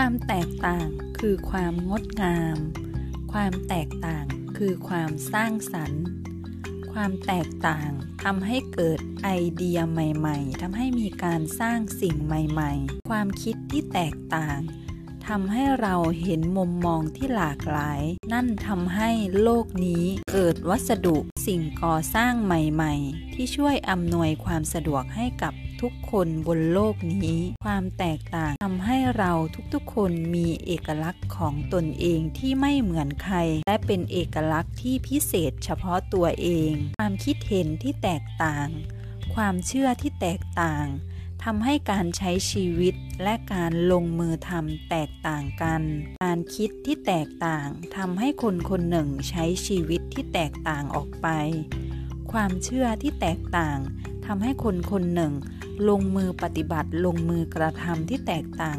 ความแตกต่างคือความงดงาม ความแตกต่างคือความสร้างสรรค์ ความแตกต่างทำให้เกิดไอเดียใหม่ ๆทำให้มีการสร้างสิ่งใหม่ ๆ ความคิดที่แตกต่าง ทำให้เราเห็นมุมมองที่หลากหลาย นั่นทำให้โลกนี้เกิดวัสดุสิ่งก่อสร้างใหม่ๆ ที่ช่วยอำนวยความสะดวกให้กับทุกคนบนโลกนี้ ความแตกต่างทำให้เราทุกๆ คนมีเอกลักษณ์ของตนเองที่ไม่เหมือนใคร และเป็นเอกลักษณ์ที่พิเศษเฉพาะตัวเอง ความคิดเห็นที่แตกต่าง ความเชื่อที่แตกต่างำให้การใช้ชีวิตและการลงมือทำแตกต่างกัน การคิดที่แตกต่างทำให้คนคนหนึ่งใช้ชีวิตที่แตกต่างออกไป ความเชื่อที่แตกต่างทำให้คนคนหนึ่ง ลงมือปฏิบัติลงมือกระทำที่แตกต่าง